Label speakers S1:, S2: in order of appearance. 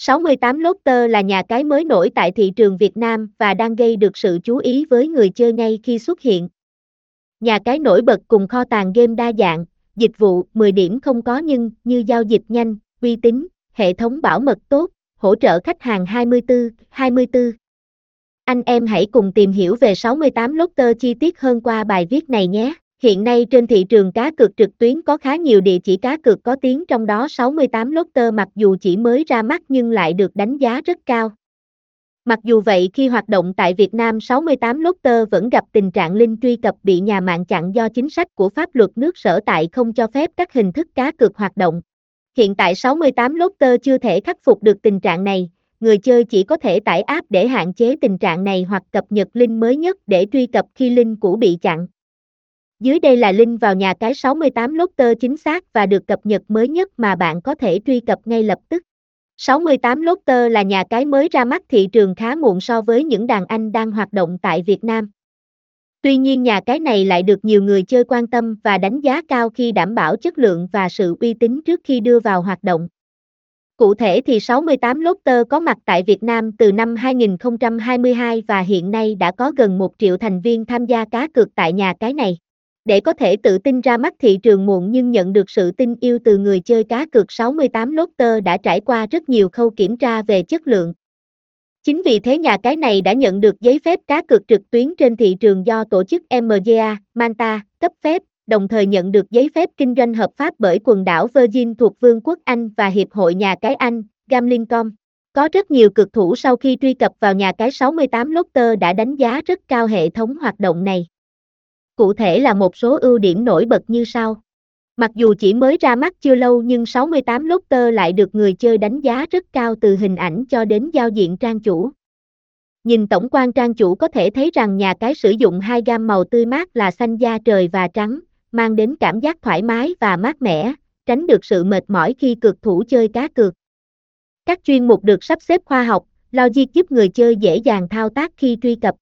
S1: 68 Lotter là nhà cái mới nổi tại thị trường Việt Nam và đang gây được sự chú ý với người chơi ngay khi xuất hiện. Nhà cái nổi bật cùng kho tàng game đa dạng, dịch vụ 10 điểm không có nhưng như giao dịch nhanh, uy tín, hệ thống bảo mật tốt, hỗ trợ khách hàng 24, 24. Anh em hãy cùng tìm hiểu về 68 Lotter chi tiết hơn qua bài viết này nhé. Hiện nay trên thị trường cá cược trực tuyến có khá nhiều địa chỉ cá cược có tiếng trong đó 68 Lotter mặc dù chỉ mới ra mắt nhưng lại được đánh giá rất cao. Mặc dù vậy khi hoạt động tại Việt Nam 68 Lotter vẫn gặp tình trạng link truy cập bị nhà mạng chặn do chính sách của pháp luật nước sở tại không cho phép các hình thức cá cược hoạt động. Hiện tại 68 Lotter chưa thể khắc phục được tình trạng này, người chơi chỉ có thể tải app để hạn chế tình trạng này hoặc cập nhật link mới nhất để truy cập khi link cũ bị chặn. Dưới đây là link vào nhà cái 68 Lotter chính xác và được cập nhật mới nhất mà bạn có thể truy cập ngay lập tức. 68 Lotter là nhà cái mới ra mắt thị trường khá muộn so với những đàn anh đang hoạt động tại Việt Nam. Tuy nhiên nhà cái này lại được nhiều người chơi quan tâm và đánh giá cao khi đảm bảo chất lượng và sự uy tín trước khi đưa vào hoạt động. Cụ thể thì 68 Lotter có mặt tại Việt Nam từ năm 2022 và hiện nay đã có gần 1 triệu thành viên tham gia cá cược tại nhà cái này. Để có thể tự tin ra mắt thị trường muộn nhưng nhận được sự tin yêu từ người chơi cá cược 68 Lotter đã trải qua rất nhiều khâu kiểm tra về chất lượng. Chính vì thế nhà cái này đã nhận được giấy phép cá cược trực tuyến trên thị trường do tổ chức MGA, Manta, cấp phép, đồng thời nhận được giấy phép kinh doanh hợp pháp bởi quần đảo Virgin thuộc Vương quốc Anh và Hiệp hội Nhà cái Anh, Gambling.com. Có rất nhiều cực thủ sau khi truy cập vào nhà cái 68 Lotter đã đánh giá rất cao hệ thống hoạt động này. Cụ thể là một số ưu điểm nổi bật như sau. Mặc dù chỉ mới ra mắt chưa lâu nhưng 68 Lotter lại được người chơi đánh giá rất cao từ hình ảnh cho đến giao diện trang chủ. Nhìn tổng quan trang chủ có thể thấy rằng nhà cái sử dụng hai gam màu tươi mát là xanh da trời và trắng, mang đến cảm giác thoải mái và mát mẻ, tránh được sự mệt mỏi khi cược thủ chơi cá cược. Các chuyên mục được sắp xếp khoa học, logic giúp người chơi dễ dàng thao tác khi truy cập.